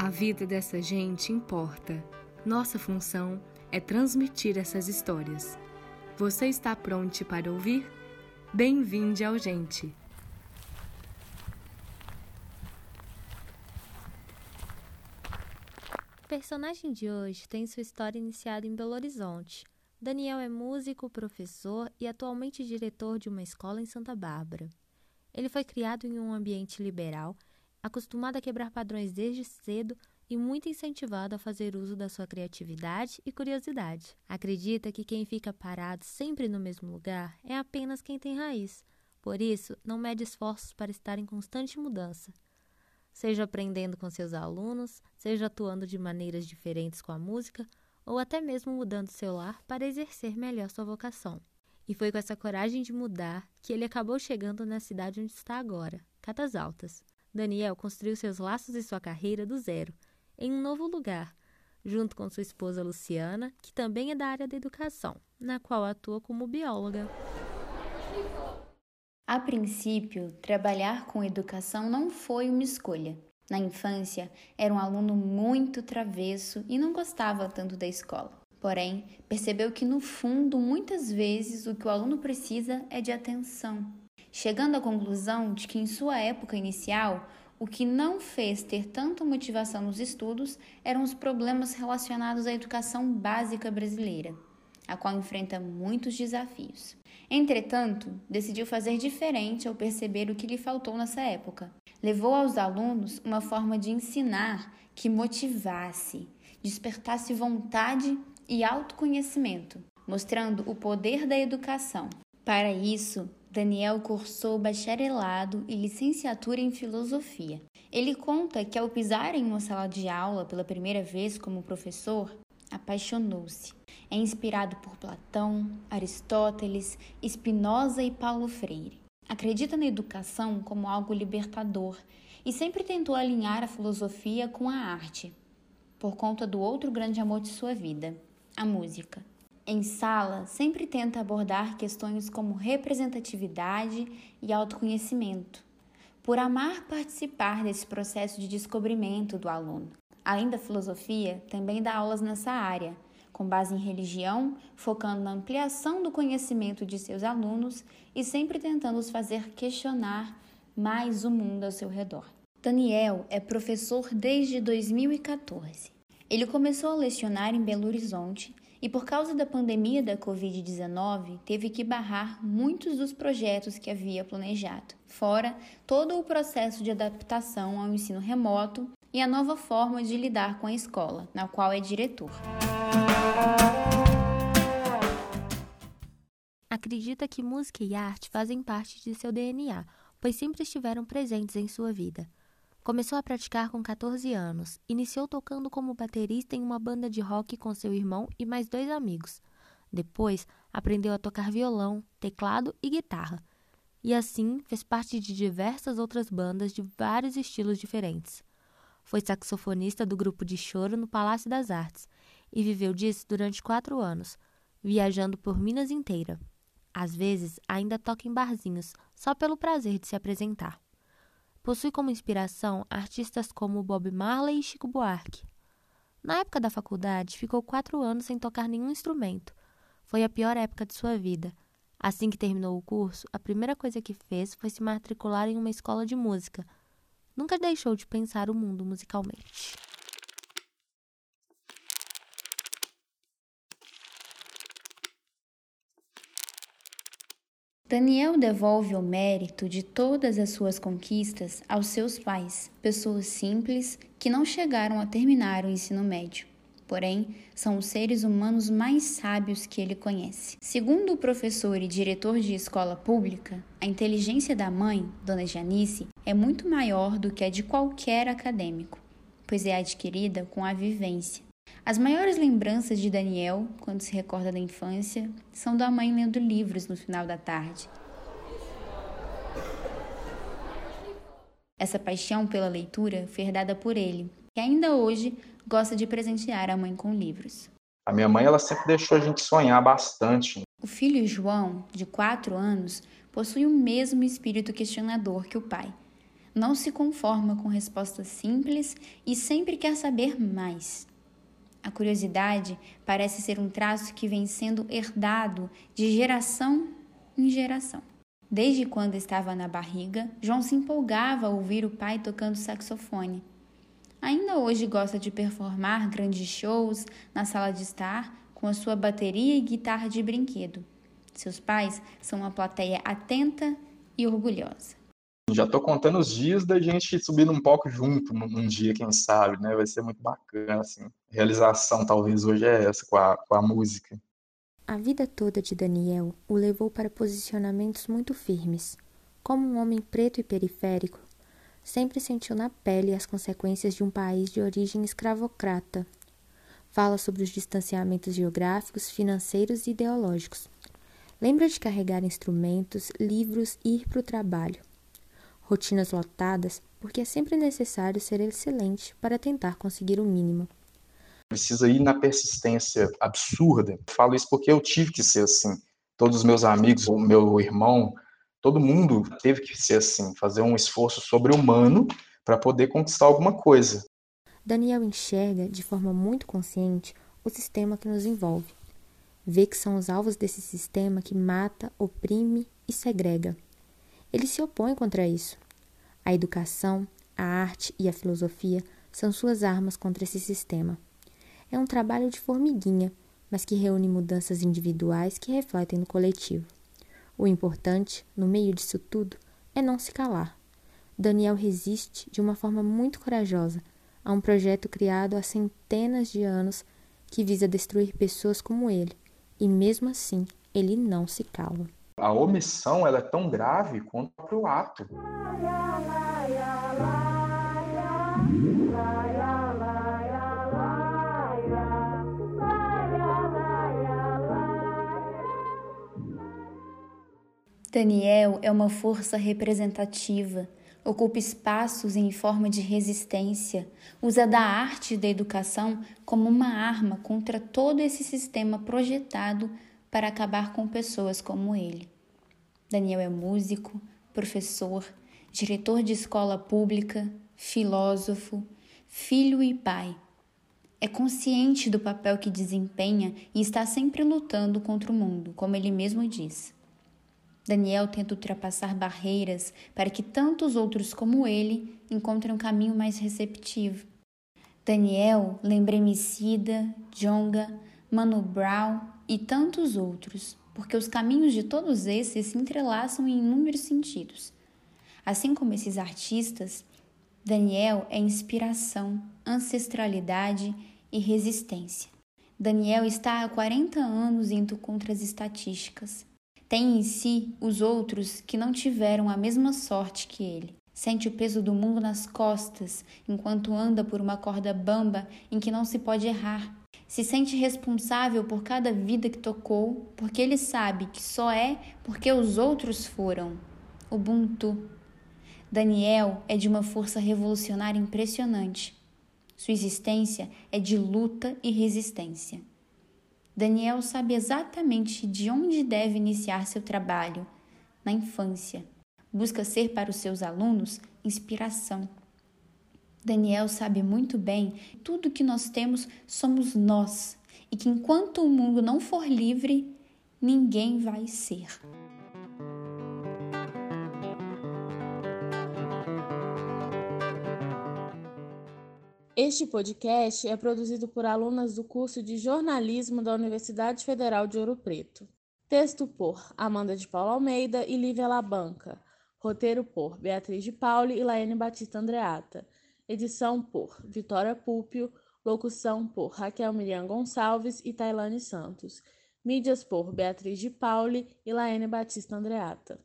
A vida dessa gente importa. Nossa função é transmitir essas histórias. Você está pronto para ouvir? Bem-vindo ao Gente! O personagem de hoje tem sua história iniciada em Belo Horizonte. Daniel é músico, professor e atualmente diretor de uma escola em Santa Bárbara. Ele foi criado em um ambiente liberal, acostumado a quebrar padrões desde cedo e muito incentivado a fazer uso da sua criatividade e curiosidade. Acredita que quem fica parado sempre no mesmo lugar é apenas quem tem raiz. Por isso, não mede esforços para estar em constante mudança seja aprendendo com seus alunos, seja atuando de maneiras diferentes com a música, ou até mesmo mudando seu lar para exercer melhor sua vocação. E foi com essa coragem de mudar que ele acabou chegando na cidade onde está agora, Catas Altas. Daniel construiu seus laços e sua carreira do zero, em um novo lugar, junto com sua esposa Luciana, que também é da área da educação, na qual atua como bióloga. A princípio, trabalhar com educação não foi uma escolha. Na infância, era um aluno muito travesso e não gostava tanto da escola. Porém, percebeu que no fundo, muitas vezes, o que o aluno precisa é de atenção. Chegando à conclusão de que em sua época inicial, o que não fez ter tanta motivação nos estudos eram os problemas relacionados à educação básica brasileira, a qual enfrenta muitos desafios. Entretanto, decidiu fazer diferente ao perceber o que lhe faltou nessa época. Levou aos alunos uma forma de ensinar que motivasse, despertasse vontade e autoconhecimento, mostrando o poder da educação. Para isso, Daniel cursou bacharelado e licenciatura em filosofia. Ele conta que ao pisar em uma sala de aula pela primeira vez como professor, apaixonou-se. É inspirado por Platão, Aristóteles, Spinoza e Paulo Freire. Acredita na educação como algo libertador e sempre tentou alinhar a filosofia com a arte, por conta do outro grande amor de sua vida, a música. Em sala, sempre tenta abordar questões como representatividade e autoconhecimento, por amar participar desse processo de descobrimento do aluno. Além da filosofia, também dá aulas nessa área, com base em religião, focando na ampliação do conhecimento de seus alunos e sempre tentando os fazer questionar mais o mundo ao seu redor. Daniel é professor desde 2014. Ele começou a lecionar em Belo Horizonte e, por causa da pandemia da Covid-19, teve que barrar muitos dos projetos que havia planejado, fora todo o processo de adaptação ao ensino remoto e a nova forma de lidar com a escola, na qual é diretor. Acredita que música e arte fazem parte de seu DNA, pois sempre estiveram presentes em sua vida. Começou a praticar com 14 anos. Iniciou tocando como baterista em uma banda de rock com seu irmão e mais dois amigos. Depois, aprendeu a tocar violão, teclado e guitarra. E assim, fez parte de diversas outras bandas de vários estilos diferentes. Foi saxofonista do grupo de choro no Palácio das Artes e viveu disso durante quatro anos, viajando por Minas inteira. Às vezes, ainda toca em barzinhos, só pelo prazer de se apresentar. Possui como inspiração artistas como Bob Marley e Chico Buarque. Na época da faculdade, ficou quatro anos sem tocar nenhum instrumento. Foi a pior época de sua vida. Assim que terminou o curso, a primeira coisa que fez foi se matricular em uma escola de música – nunca deixou de pensar o mundo musicalmente. Daniel devolve o mérito de todas as suas conquistas aos seus pais, pessoas simples que não chegaram a terminar o ensino médio porém, são os seres humanos mais sábios que ele conhece. Segundo o professor e diretor de escola pública, a inteligência da mãe, Dona Janice, é muito maior do que a de qualquer acadêmico, pois é adquirida com a vivência. As maiores lembranças de Daniel, quando se recorda da infância, são da mãe lendo livros no final da tarde. Essa paixão pela leitura foi herdada por ele, que ainda hoje gosta de presentear a mãe com livros. A minha mãe ela sempre deixou a gente sonhar bastante. O filho João, de 4 anos, possui o mesmo espírito questionador que o pai. não se conforma com respostas simples e sempre quer saber mais. A curiosidade parece ser um traço que vem sendo herdado de geração em geração. Desde quando estava na barriga, João se empolgava ao ouvir o pai tocando saxofone. Ainda hoje gosta de performar grandes shows na sala de estar com a sua bateria e guitarra de brinquedo. Seus pais são uma plateia atenta e orgulhosa. Já estou contando os dias da gente subir num palco junto num dia, quem sabe, né? Vai ser muito bacana, assim. Realização talvez hoje é essa com a, com a música. A vida toda de Daniel o levou para posicionamentos muito firmes. Como um homem preto e periférico, sempre sentiu na pele as consequências de um país de origem escravocrata. Fala sobre os distanciamentos geográficos, financeiros e ideológicos. Lembra de carregar instrumentos, livros e ir para o trabalho. Rotinas lotadas, porque é sempre necessário ser excelente para tentar conseguir o mínimo precisa ir na persistência absurda. Falo isso porque eu tive que ser assim. Todos os meus amigos, o meu irmão, todo mundo teve que ser assim, fazer um esforço sobre-humano para poder conquistar alguma coisa. Daniel enxerga de forma muito consciente o sistema que nos envolve. Vê que são os alvos desse sistema que mata, oprime e segrega. Ele se opõe contra isso. A educação, a arte e a filosofia são suas armas contra esse sistema. É um trabalho de formiguinha, mas que reúne mudanças individuais que refletem no coletivo. O importante, no meio disso tudo, é não se calar. Daniel resiste de uma forma muito corajosa a um projeto criado há centenas de anos que visa destruir pessoas como ele, e mesmo assim ele não se cala. A omissão ela é tão grave quanto o ato. Daniel é uma força representativa, ocupa espaços em forma de resistência, usa da arte da educação como uma arma contra todo esse sistema projetado para acabar com pessoas como ele. Daniel é músico, professor, diretor de escola pública, filósofo, filho e pai. É consciente do papel que desempenha e está sempre lutando contra o mundo, como ele mesmo diz. Daniel tenta ultrapassar barreiras para que tantos outros como ele encontrem um caminho mais receptivo. Daniel lembra Emicida, Jonga, Mano Brown e tantos outros, porque os caminhos de todos esses se entrelaçam em inúmeros sentidos. Assim como esses artistas, Daniel é inspiração, ancestralidade e resistência. Daniel está há 40 anos indo contra as estatísticas, tem em si os outros que não tiveram a mesma sorte que ele. Sente o peso do mundo nas costas enquanto anda por uma corda bamba em que não se pode errar. Se sente responsável por cada vida que tocou, porque ele sabe que só é porque os outros foram. Ubuntu. Daniel é de uma força revolucionária impressionante. Sua existência é de luta e resistência. Daniel sabe exatamente de onde deve iniciar seu trabalho, na infância. Busca ser para os seus alunos inspiração. Daniel sabe muito bem que tudo que nós temos somos nós e que enquanto o mundo não for livre, ninguém vai ser. Este podcast é produzido por alunas do curso de jornalismo da Universidade Federal de Ouro Preto. Texto por Amanda de Paula Almeida e Lívia Labanca. Roteiro por Beatriz de Pauli e Laene Batista Andreata. Edição por Vitória Púpio. Locução por Raquel Miriam Gonçalves e Tailane Santos. Mídias por Beatriz de Pauli e Laene Batista Andreata.